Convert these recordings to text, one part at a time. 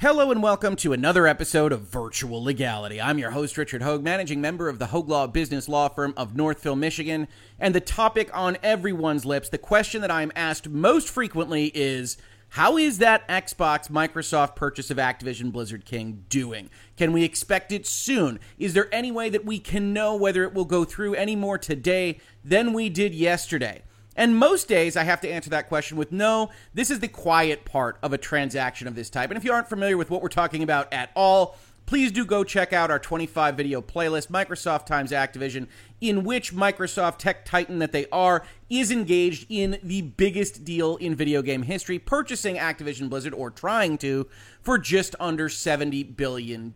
Hello and welcome to another episode of Virtual Legality. I'm your host, Richard Hoeg, managing member of the Hoeg Law Business Law Firm of Northville, Michigan. And the topic on everyone's lips, the question that I'm asked most frequently is how is that Xbox Microsoft purchase of Activision Blizzard King doing? Can we expect it soon? Is there any way that we can know whether it will go through any more today than we did yesterday? And most days I have to answer that question with no, this is the quiet part of a transaction of this type. And if you aren't familiar with what we're talking about at all, please do go check out our 25 video playlist, Microsoft times Activision, in which Microsoft tech titan that they are is engaged in the biggest deal in video game history, purchasing Activision Blizzard or trying to for just under $70 billion.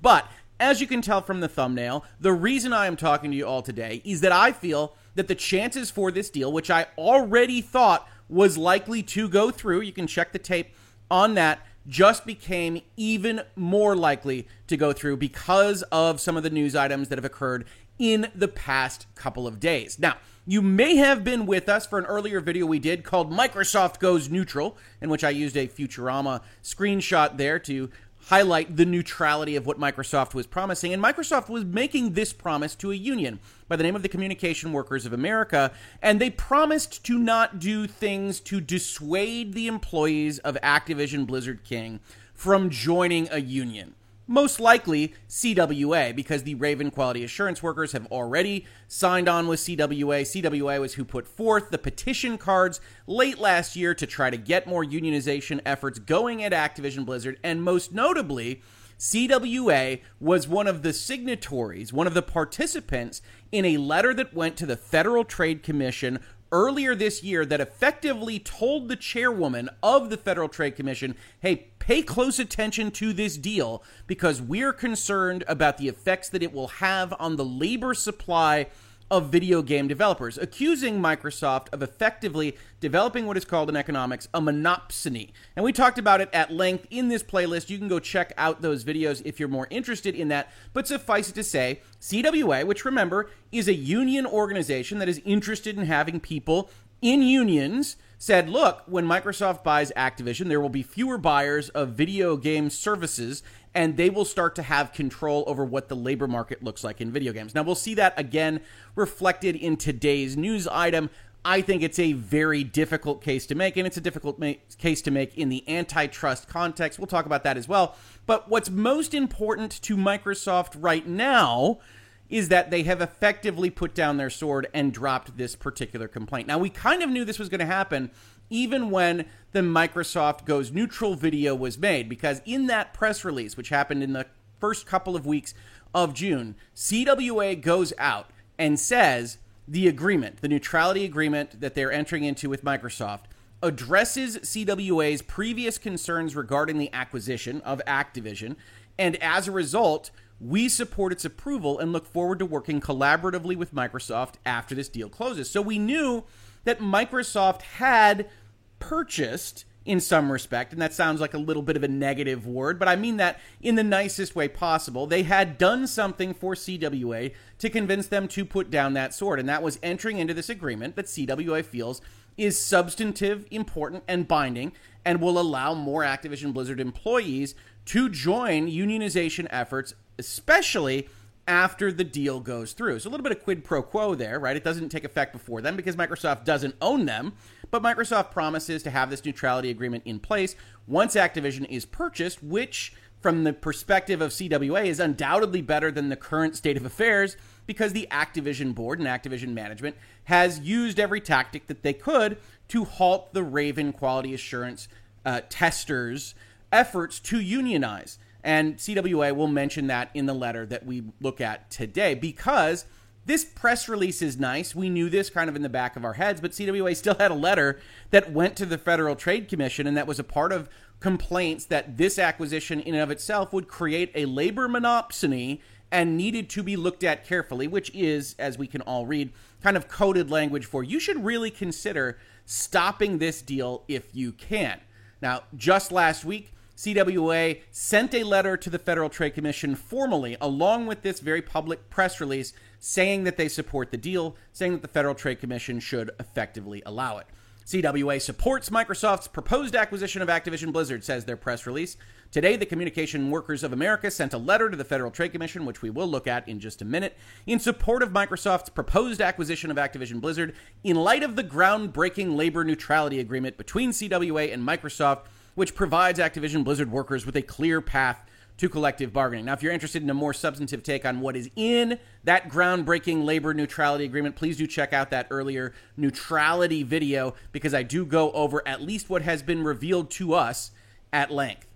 But as you can tell from the thumbnail, the reason I am talking to you all today is that I feel that the chances for this deal, which I already thought was likely to go through, you can check the tape on that, just became even more likely to go through because of some of the news items that have occurred in the past couple of days. Now, you may have been with us for an earlier video we did called Microsoft Goes Neutral, in which I used a Futurama screenshot there to highlight the neutrality of what Microsoft was promising. And Microsoft was making this promise to a union by the name of the Communication Workers of America, and they promised to not do things to dissuade the employees of Activision Blizzard King from joining a union most likely CWA, because the Raven Quality Assurance workers have already signed on with CWA. CWA was who put forth the petition cards late last year to try to get more unionization efforts going at Activision Blizzard, and most notably, CWA was one of the signatories, one of the participants in a letter that went to the Federal Trade Commission earlier this year that effectively told the chairwoman of the Federal Trade Commission, hey, pay close attention to this deal because we're concerned about the effects that it will have on the labor supply of video game developers, accusing Microsoft of effectively developing what is called in economics a monopsony. And we talked about it at length in this playlist. You can go check out those videos if you're more interested in that. But suffice it to say, CWA, which remember is a union organization that is interested in having people in unions said, look, when Microsoft buys Activision, there will be fewer buyers of video game services and they will start to have control over what the labor market looks like in video games. Now, we'll see that again reflected in today's news item. I think it's a very difficult case to make, and it's a difficult ma- case to make in the antitrust context. We'll talk about that as well. But what's most important to Microsoft right now is that they have effectively put down their sword and dropped this particular complaint. Now, we kind of knew this was going to happen even when the Microsoft Goes Neutral video was made, because in that press release, which happened in the first couple of weeks of June, CWA goes out and says the agreement, the neutrality agreement that they're entering into with Microsoft, addresses CWA's previous concerns regarding the acquisition of Activision, and as a result, we support its approval and look forward to working collaboratively with Microsoft after this deal closes. So we knew that Microsoft had purchased in some respect, and that sounds like a little bit of a negative word, but I mean that in the nicest way possible. They had done something for CWA to convince them to put down that sword, and that was entering into this agreement that CWA feels is substantive, important, and binding, and will allow more Activision Blizzard employees to join unionization efforts, especially after the deal goes through. So a little bit of quid pro quo there, right? It doesn't take effect before then because Microsoft doesn't own them, but Microsoft promises to have this neutrality agreement in place once Activision is purchased, which from the perspective of CWA is undoubtedly better than the current state of affairs because the Activision board and Activision management has used every tactic that they could to halt the Raven quality assurance uh, testers' efforts to unionize. And CWA will mention that in the letter that we look at today because this press release is nice. We knew this kind of in the back of our heads, but CWA still had a letter that went to the Federal Trade Commission and that was a part of complaints that this acquisition in and of itself would create a labor monopsony and needed to be looked at carefully, which is, as we can all read, kind of coded language for you should really consider stopping this deal if you can. Now, just last week, CWA sent a letter to the Federal Trade Commission formally, along with this very public press release, saying that they support the deal, saying that the Federal Trade Commission should effectively allow it. CWA supports Microsoft's proposed acquisition of Activision Blizzard, says their press release. Today, the Communication Workers of America sent a letter to the Federal Trade Commission, which we will look at in just a minute, in support of Microsoft's proposed acquisition of Activision Blizzard in light of the groundbreaking labor neutrality agreement between CWA and Microsoft, which provides Activision Blizzard workers with a clear path to collective bargaining. Now, if you're interested in a more substantive take on what is in that groundbreaking labor neutrality agreement, please do check out that earlier neutrality video because I do go over at least what has been revealed to us at length.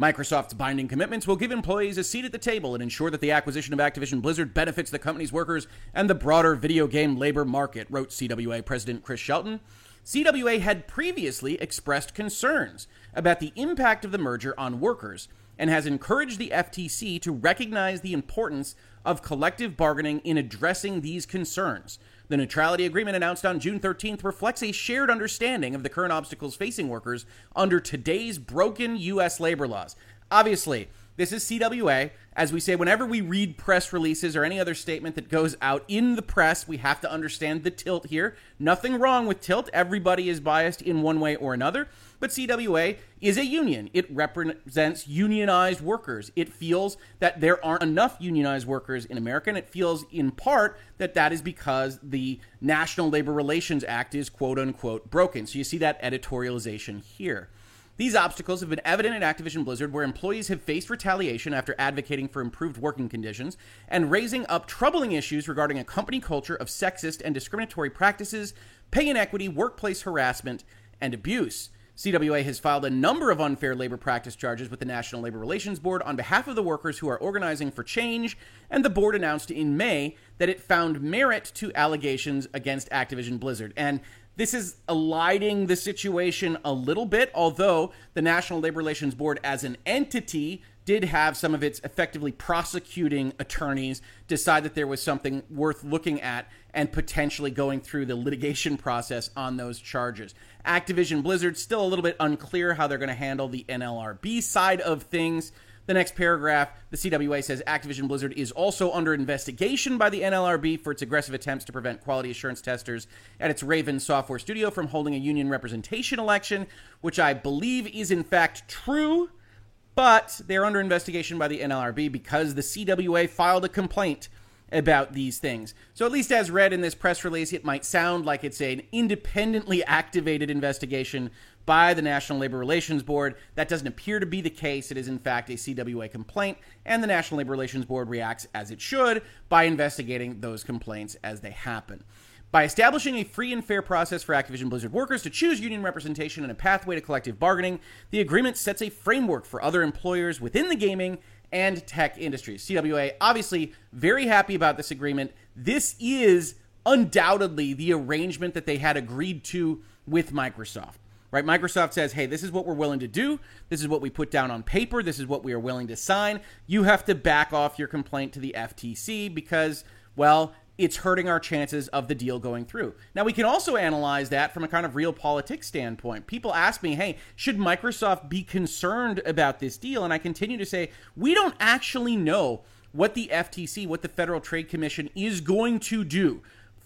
Microsoft's binding commitments will give employees a seat at the table and ensure that the acquisition of Activision Blizzard benefits the company's workers and the broader video game labor market, wrote CWA President Chris Shelton. CWA had previously expressed concerns about the impact of the merger on workers and has encouraged the FTC to recognize the importance of collective bargaining in addressing these concerns. The neutrality agreement announced on June 13th reflects a shared understanding of the current obstacles facing workers under today's broken U.S. labor laws. Obviously, this is CWA. As we say, whenever we read press releases or any other statement that goes out in the press, we have to understand the tilt here. Nothing wrong with tilt. Everybody is biased in one way or another. But CWA is a union. It represents unionized workers. It feels that there aren't enough unionized workers in America, and it feels in part that that is because the National Labor Relations Act is quote unquote broken. So you see that editorialization here. These obstacles have been evident at Activision Blizzard, where employees have faced retaliation after advocating for improved working conditions and raising up troubling issues regarding a company culture of sexist and discriminatory practices, pay inequity, workplace harassment, and abuse. CWA has filed a number of unfair labor practice charges with the National Labor Relations Board on behalf of the workers who are organizing for change, and the board announced in May that it found merit to allegations against Activision Blizzard. And this is eliding the situation a little bit, although the National Labor Relations Board as an entity did have some of its effectively prosecuting attorneys decide that there was something worth looking at and potentially going through the litigation process on those charges. Activision Blizzard still a little bit unclear how they're going to handle the NLRB side of things. The next paragraph, the CWA says Activision Blizzard is also under investigation by the NLRB for its aggressive attempts to prevent quality assurance testers at its Raven software studio from holding a union representation election, which I believe is in fact true, but they're under investigation by the NLRB because the CWA filed a complaint about these things. So, at least as read in this press release, it might sound like it's an independently activated investigation by the National Labor Relations Board. That doesn't appear to be the case. It is, in fact, a CWA complaint, and the National Labor Relations Board reacts as it should by investigating those complaints as they happen. By establishing a free and fair process for Activision Blizzard workers to choose union representation and a pathway to collective bargaining, the agreement sets a framework for other employers within the gaming and tech industries. CWA obviously very happy about this agreement. This is undoubtedly the arrangement that they had agreed to with Microsoft. Right? Microsoft says, "Hey, this is what we're willing to do. This is what we put down on paper. This is what we are willing to sign. You have to back off your complaint to the FTC because well, it's hurting our chances of the deal going through. Now, we can also analyze that from a kind of real politics standpoint. People ask me, hey, should Microsoft be concerned about this deal? And I continue to say, we don't actually know what the FTC, what the Federal Trade Commission is going to do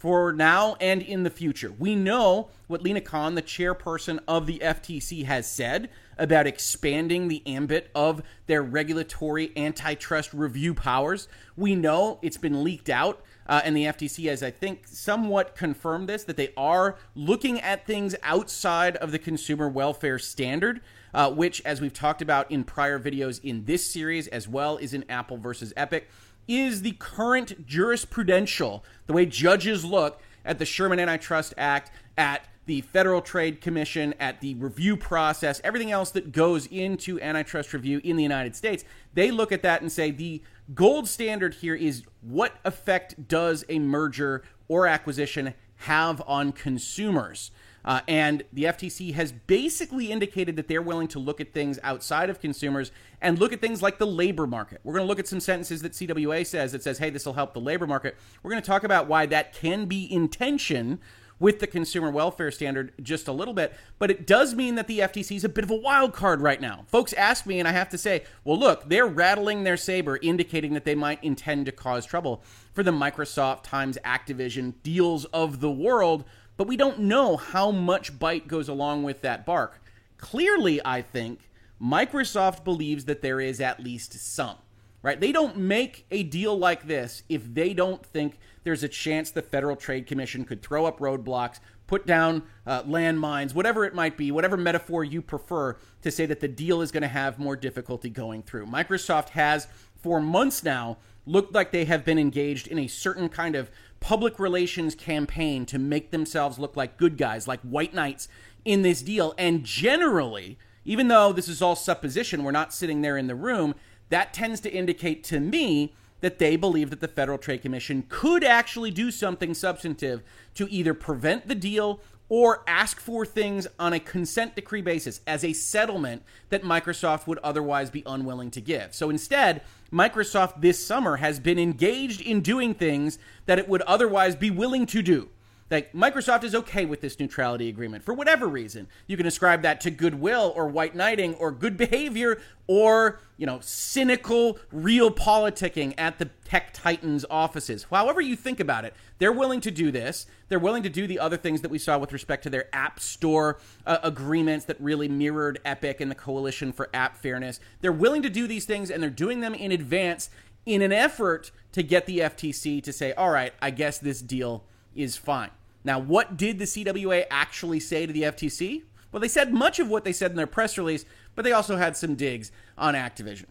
for now and in the future. We know what Lina Khan, the chairperson of the FTC, has said about expanding the ambit of their regulatory antitrust review powers. We know it's been leaked out uh, and the FTC has, I think, somewhat confirmed this that they are looking at things outside of the consumer welfare standard, uh, which, as we've talked about in prior videos in this series, as well as in Apple versus Epic, is the current jurisprudential, the way judges look at the Sherman Antitrust Act, at the Federal Trade Commission, at the review process, everything else that goes into antitrust review in the United States. They look at that and say the gold standard here is what effect does a merger or acquisition have on consumers? Uh, and the FTC has basically indicated that they're willing to look at things outside of consumers and look at things like the labor market. We're going to look at some sentences that CWA says that says, hey, this will help the labor market. We're going to talk about why that can be in tension with the consumer welfare standard just a little bit, but it does mean that the FTC is a bit of a wild card right now. Folks ask me, and I have to say, well, look, they're rattling their saber, indicating that they might intend to cause trouble for the Microsoft times Activision deals of the world. But we don't know how much bite goes along with that bark. Clearly, I think Microsoft believes that there is at least some, right? They don't make a deal like this if they don't think there's a chance the Federal Trade Commission could throw up roadblocks, put down uh, landmines, whatever it might be, whatever metaphor you prefer to say that the deal is going to have more difficulty going through. Microsoft has, for months now, looked like they have been engaged in a certain kind of public relations campaign to make themselves look like good guys, like white knights in this deal. And generally, even though this is all supposition, we're not sitting there in the room, that tends to indicate to me that they believe that the Federal Trade Commission could actually do something substantive to either prevent the deal or ask for things on a consent decree basis as a settlement that Microsoft would otherwise be unwilling to give. So instead, Microsoft this summer has been engaged in doing things that it would otherwise be willing to do. Like Microsoft is okay with this neutrality agreement for whatever reason. You can ascribe that to goodwill or white knighting or good behavior or, you know, cynical real politicking at the tech titans offices. However you think about it, they're willing to do this. They're willing to do the other things that we saw with respect to their app store uh, agreements that really mirrored Epic and the coalition for app fairness. They're willing to do these things and they're doing them in advance in an effort to get the FTC to say, "All right, I guess this deal is fine. Now, what did the CWA actually say to the FTC? Well, they said much of what they said in their press release, but they also had some digs on Activision.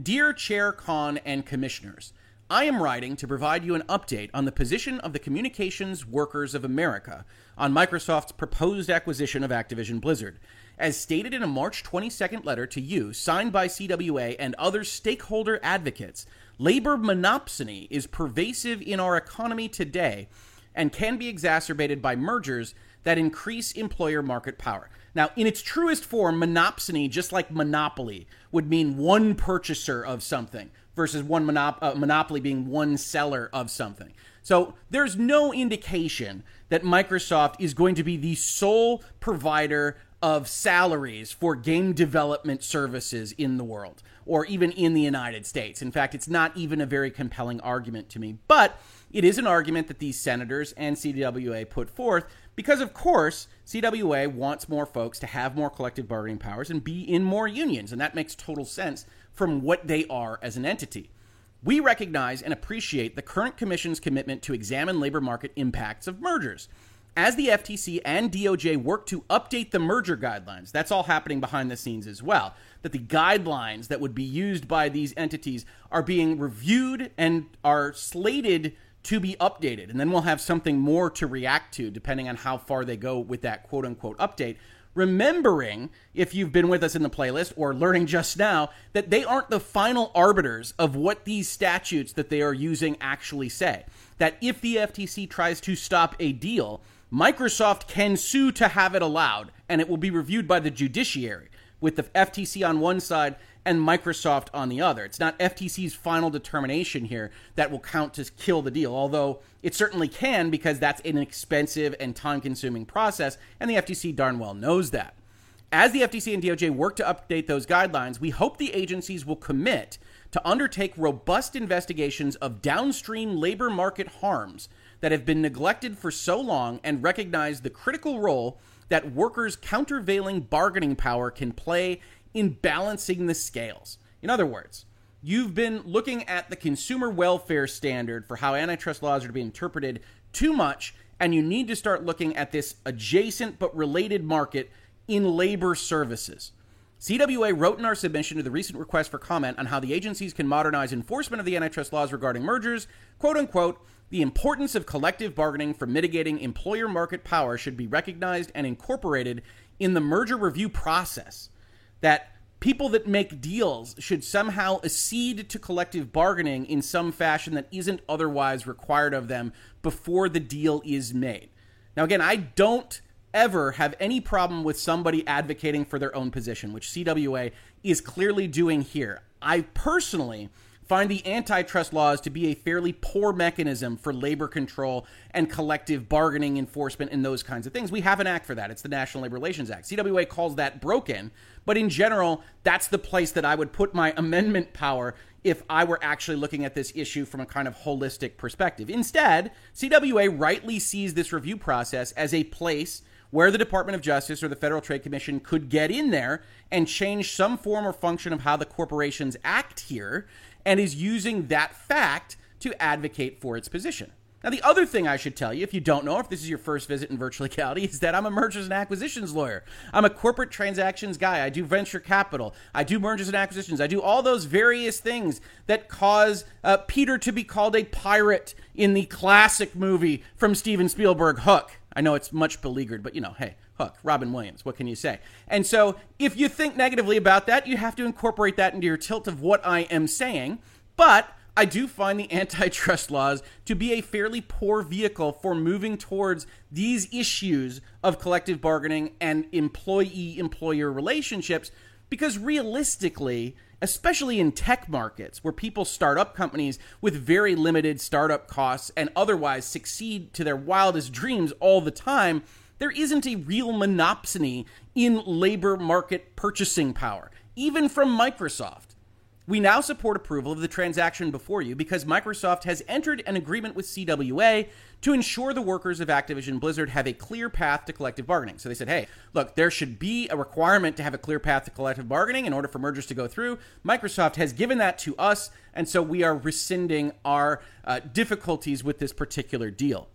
Dear Chair Khan and Commissioners, I am writing to provide you an update on the position of the Communications Workers of America on Microsoft's proposed acquisition of Activision Blizzard. As stated in a March 22nd letter to you, signed by CWA and other stakeholder advocates, labor monopsony is pervasive in our economy today and can be exacerbated by mergers that increase employer market power. Now, in its truest form, monopsony, just like monopoly, would mean one purchaser of something versus one monop- uh, monopoly being one seller of something. So there's no indication that Microsoft is going to be the sole provider of salaries for game development services in the world or even in the United States. In fact, it's not even a very compelling argument to me. But it is an argument that these senators and CWA put forth because, of course, CWA wants more folks to have more collective bargaining powers and be in more unions. And that makes total sense from what they are as an entity. We recognize and appreciate the current Commission's commitment to examine labor market impacts of mergers. As the FTC and DOJ work to update the merger guidelines, that's all happening behind the scenes as well. That the guidelines that would be used by these entities are being reviewed and are slated to be updated. And then we'll have something more to react to depending on how far they go with that quote unquote update. Remembering, if you've been with us in the playlist or learning just now, that they aren't the final arbiters of what these statutes that they are using actually say. That if the FTC tries to stop a deal, Microsoft can sue to have it allowed, and it will be reviewed by the judiciary, with the FTC on one side and Microsoft on the other. It's not FTC's final determination here that will count to kill the deal, although it certainly can because that's an expensive and time consuming process, and the FTC darn well knows that. As the FTC and DOJ work to update those guidelines, we hope the agencies will commit to undertake robust investigations of downstream labor market harms that have been neglected for so long and recognize the critical role that workers' countervailing bargaining power can play in balancing the scales. In other words, you've been looking at the consumer welfare standard for how antitrust laws are to be interpreted too much, and you need to start looking at this adjacent but related market in labor services. CWA wrote in our submission to the recent request for comment on how the agencies can modernize enforcement of the antitrust laws regarding mergers, quote unquote, the importance of collective bargaining for mitigating employer market power should be recognized and incorporated in the merger review process that people that make deals should somehow accede to collective bargaining in some fashion that isn't otherwise required of them before the deal is made. Now, again, I don't ever have any problem with somebody advocating for their own position, which CWA is clearly doing here. I personally find the antitrust laws to be a fairly poor mechanism for labor control and collective bargaining enforcement and those kinds of things. We have an act for that. It's the National Labor Relations Act. CWA calls that broken, but in general, that's the place that I would put my amendment power if I were actually looking at this issue from a kind of holistic perspective. Instead, CWA rightly sees this review process as a place where the Department of Justice or the Federal Trade Commission could get in there and change some form or function of how the corporations act here, and is using that fact to advocate for its position. Now, the other thing I should tell you, if you don't know, if this is your first visit in virtual legality, is that I'm a mergers and acquisitions lawyer. I'm a corporate transactions guy. I do venture capital. I do mergers and acquisitions. I do all those various things that cause uh, Peter to be called a pirate in the classic movie from Steven Spielberg, Hook. I know it's much beleaguered, but you know, hey, Hook, Robin Williams, what can you say? And so, if you think negatively about that, you have to incorporate that into your tilt of what I am saying. But I do find the antitrust laws to be a fairly poor vehicle for moving towards these issues of collective bargaining and employee employer relationships because realistically, especially in tech markets where people start up companies with very limited startup costs and otherwise succeed to their wildest dreams all the time, there isn't a real monopsony in labor market purchasing power, even from Microsoft. We now support approval of the transaction before you because Microsoft has entered an agreement with CWA to ensure the workers of Activision Blizzard have a clear path to collective bargaining. So they said, hey, look, there should be a requirement to have a clear path to collective bargaining in order for mergers to go through. Microsoft has given that to us, and so we are rescinding our uh, difficulties with this particular deal.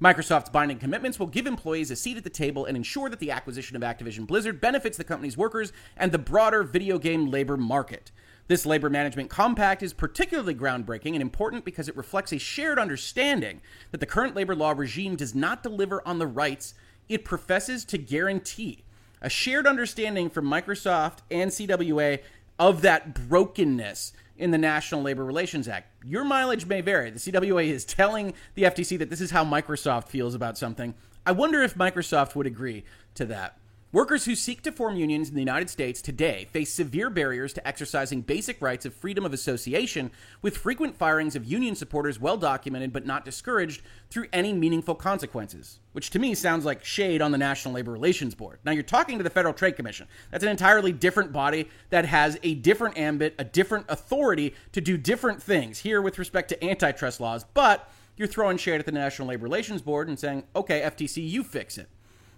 Microsoft's binding commitments will give employees a seat at the table and ensure that the acquisition of Activision Blizzard benefits the company's workers and the broader video game labor market. This labor management compact is particularly groundbreaking and important because it reflects a shared understanding that the current labor law regime does not deliver on the rights it professes to guarantee. A shared understanding from Microsoft and CWA of that brokenness in the National Labor Relations Act. Your mileage may vary. The CWA is telling the FTC that this is how Microsoft feels about something. I wonder if Microsoft would agree to that. Workers who seek to form unions in the United States today face severe barriers to exercising basic rights of freedom of association, with frequent firings of union supporters well documented but not discouraged through any meaningful consequences. Which to me sounds like shade on the National Labor Relations Board. Now, you're talking to the Federal Trade Commission. That's an entirely different body that has a different ambit, a different authority to do different things here with respect to antitrust laws, but you're throwing shade at the National Labor Relations Board and saying, okay, FTC, you fix it.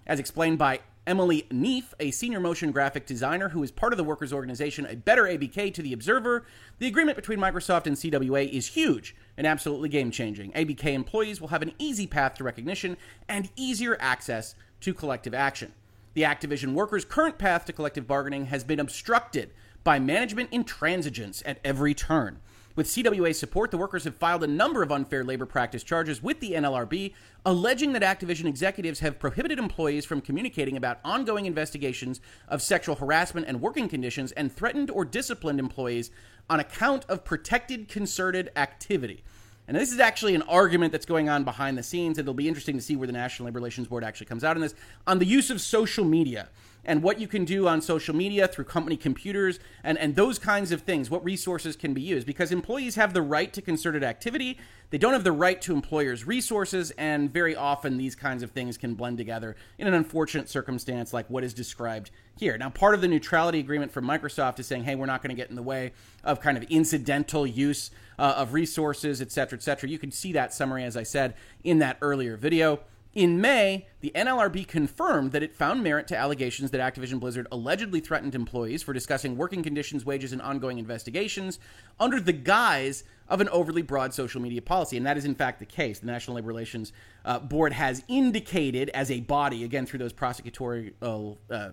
As explained by Emily Neef, a senior motion graphic designer who is part of the workers' organization A Better ABK to the Observer, the agreement between Microsoft and CWA is huge and absolutely game changing. ABK employees will have an easy path to recognition and easier access to collective action. The Activision workers' current path to collective bargaining has been obstructed by management intransigence at every turn. With CWA support, the workers have filed a number of unfair labor practice charges with the NLRB, alleging that Activision executives have prohibited employees from communicating about ongoing investigations of sexual harassment and working conditions and threatened or disciplined employees on account of protected concerted activity. And this is actually an argument that's going on behind the scenes. It'll be interesting to see where the National Labor Relations Board actually comes out on this on the use of social media and what you can do on social media through company computers and, and those kinds of things, what resources can be used. Because employees have the right to concerted activity, they don't have the right to employers' resources, and very often these kinds of things can blend together in an unfortunate circumstance like what is described here. Now, part of the neutrality agreement from Microsoft is saying, hey, we're not going to get in the way of kind of incidental use uh, of resources, et cetera, et cetera. You can see that summary, as I said, in that earlier video. In May, the NLRB confirmed that it found merit to allegations that Activision Blizzard allegedly threatened employees for discussing working conditions, wages, and ongoing investigations under the guise of an overly broad social media policy. And that is, in fact, the case. The National Labor Relations uh, Board has indicated as a body, again, through those prosecutorial uh,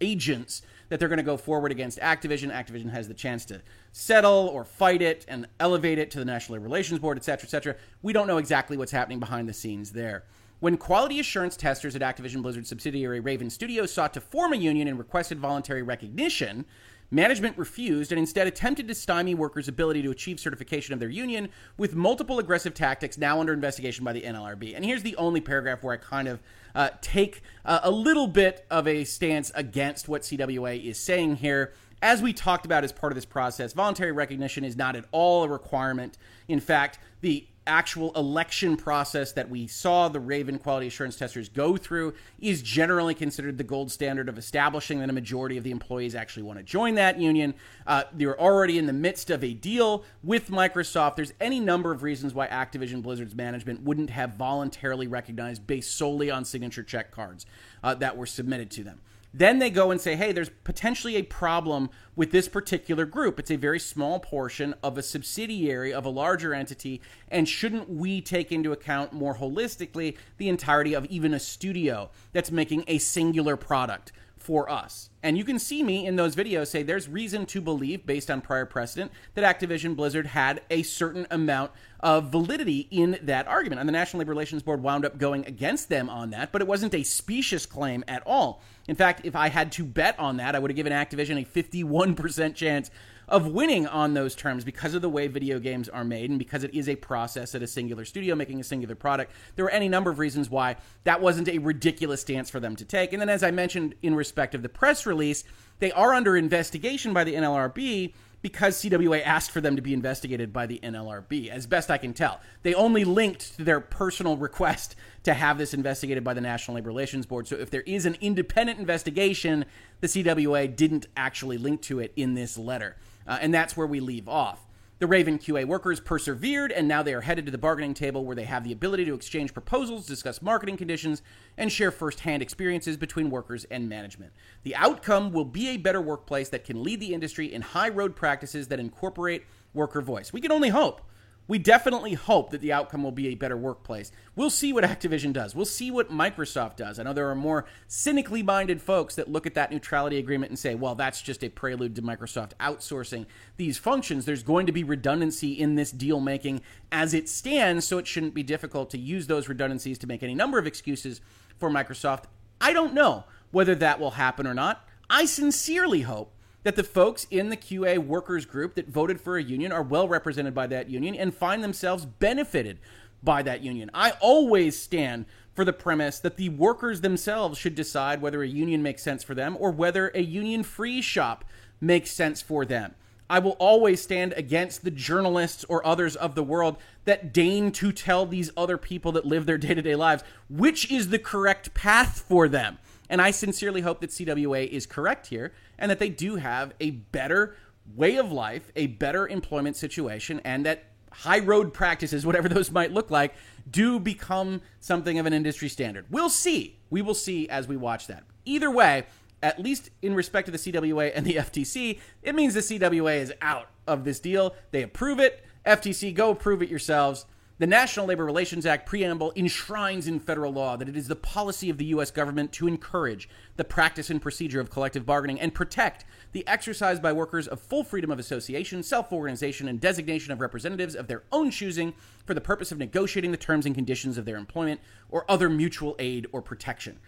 agents, that they're going to go forward against Activision. Activision has the chance to settle or fight it and elevate it to the National Labor Relations Board, et cetera, et cetera. We don't know exactly what's happening behind the scenes there. When quality assurance testers at Activision Blizzard subsidiary Raven Studios sought to form a union and requested voluntary recognition, management refused and instead attempted to stymie workers' ability to achieve certification of their union with multiple aggressive tactics now under investigation by the NLRB. And here's the only paragraph where I kind of uh, take uh, a little bit of a stance against what CWA is saying here. As we talked about as part of this process, voluntary recognition is not at all a requirement. In fact, the actual election process that we saw the Raven quality assurance testers go through is generally considered the gold standard of establishing that a majority of the employees actually want to join that union. Uh, they're already in the midst of a deal with Microsoft. There's any number of reasons why Activision Blizzard's management wouldn't have voluntarily recognized based solely on signature check cards uh, that were submitted to them. Then they go and say, hey, there's potentially a problem with this particular group. It's a very small portion of a subsidiary of a larger entity. And shouldn't we take into account more holistically the entirety of even a studio that's making a singular product? for us. And you can see me in those videos say there's reason to believe, based on prior precedent, that Activision Blizzard had a certain amount of validity in that argument. And the National Labor Relations Board wound up going against them on that, but it wasn't a specious claim at all. In fact, if I had to bet on that, I would have given Activision a 51% chance of winning on those terms because of the way video games are made and because it is a process at a singular studio making a singular product. There were any number of reasons why that wasn't a ridiculous stance for them to take. And then, as I mentioned in respect of the press release, they are under investigation by the NLRB because CWA asked for them to be investigated by the NLRB, as best I can tell. They only linked to their personal request to have this investigated by the National Labor Relations Board. So if there is an independent investigation, the CWA didn't actually link to it in this letter. Uh, and that's where we leave off. The Raven QA workers persevered, and now they are headed to the bargaining table where they have the ability to exchange proposals, discuss marketing conditions, and share firsthand experiences between workers and management. The outcome will be a better workplace that can lead the industry in high road practices that incorporate worker voice. We can only hope we definitely hope that the outcome will be a better workplace. We'll see what Activision does. We'll see what Microsoft does. I know there are more cynically minded folks that look at that neutrality agreement and say, well, that's just a prelude to Microsoft outsourcing these functions. There's going to be redundancy in this deal making as it stands, so it shouldn't be difficult to use those redundancies to make any number of excuses for Microsoft. I don't know whether that will happen or not. I sincerely hope that the folks in the QA workers group that voted for a union are well represented by that union and find themselves benefited by that union. I always stand for the premise that the workers themselves should decide whether a union makes sense for them or whether a union free shop makes sense for them. I will always stand against the journalists or others of the world that deign to tell these other people that live their day to day lives which is the correct path for them. And I sincerely hope that CWA is correct here and that they do have a better way of life, a better employment situation, and that high road practices, whatever those might look like, do become something of an industry standard. We'll see. We will see as we watch that. Either way, at least in respect to the CWA and the FTC, it means the CWA is out of this deal. They approve it. FTC, go approve it yourselves. The National Labor Relations Act preamble enshrines in federal law that it is the policy of the U.S. government to encourage the practice and procedure of collective bargaining and protect the exercise by workers of full freedom of association, self organization, and designation of representatives of their own choosing for the purpose of negotiating the terms and conditions of their employment or other mutual aid or protection.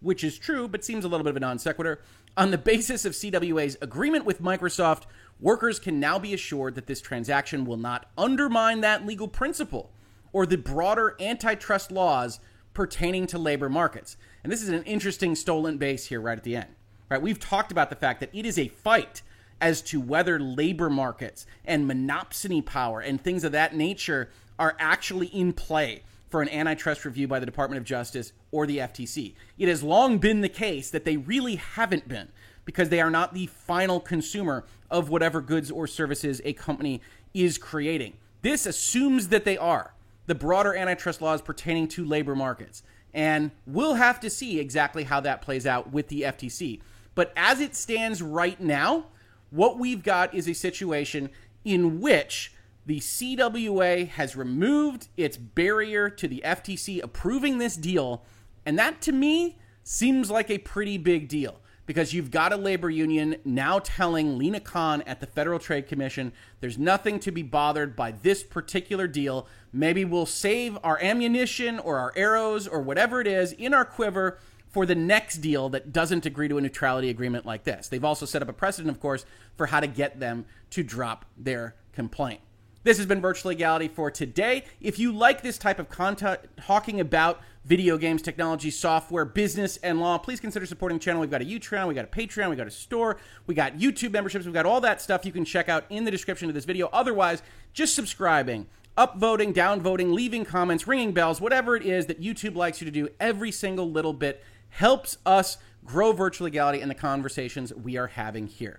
Which is true, but seems a little bit of a non sequitur. On the basis of CWA's agreement with Microsoft, workers can now be assured that this transaction will not undermine that legal principle or the broader antitrust laws pertaining to labor markets. And this is an interesting stolen base here right at the end. Right? We've talked about the fact that it is a fight as to whether labor markets and monopsony power and things of that nature are actually in play for an antitrust review by the Department of Justice or the FTC. It has long been the case that they really haven't been because they are not the final consumer of whatever goods or services a company is creating. This assumes that they are the broader antitrust laws pertaining to labor markets. And we'll have to see exactly how that plays out with the FTC. But as it stands right now, what we've got is a situation in which the CWA has removed its barrier to the FTC approving this deal. And that to me seems like a pretty big deal because you've got a labor union now telling Lina Khan at the Federal Trade Commission there's nothing to be bothered by this particular deal. Maybe we'll save our ammunition or our arrows or whatever it is in our quiver for the next deal that doesn't agree to a neutrality agreement like this. They've also set up a precedent, of course, for how to get them to drop their complaint. This has been Virtual Legality for today. If you like this type of content talking about video games, technology, software, business, and law, please consider supporting the channel. We've got a Utron, we've got a Patreon, we've got a store, we got YouTube memberships, we've got all that stuff you can check out in the description of this video. Otherwise, just subscribing upvoting, downvoting, leaving comments, ringing bells, whatever it is that YouTube likes you to do, every single little bit helps us grow virtual legality and the conversations we are having here.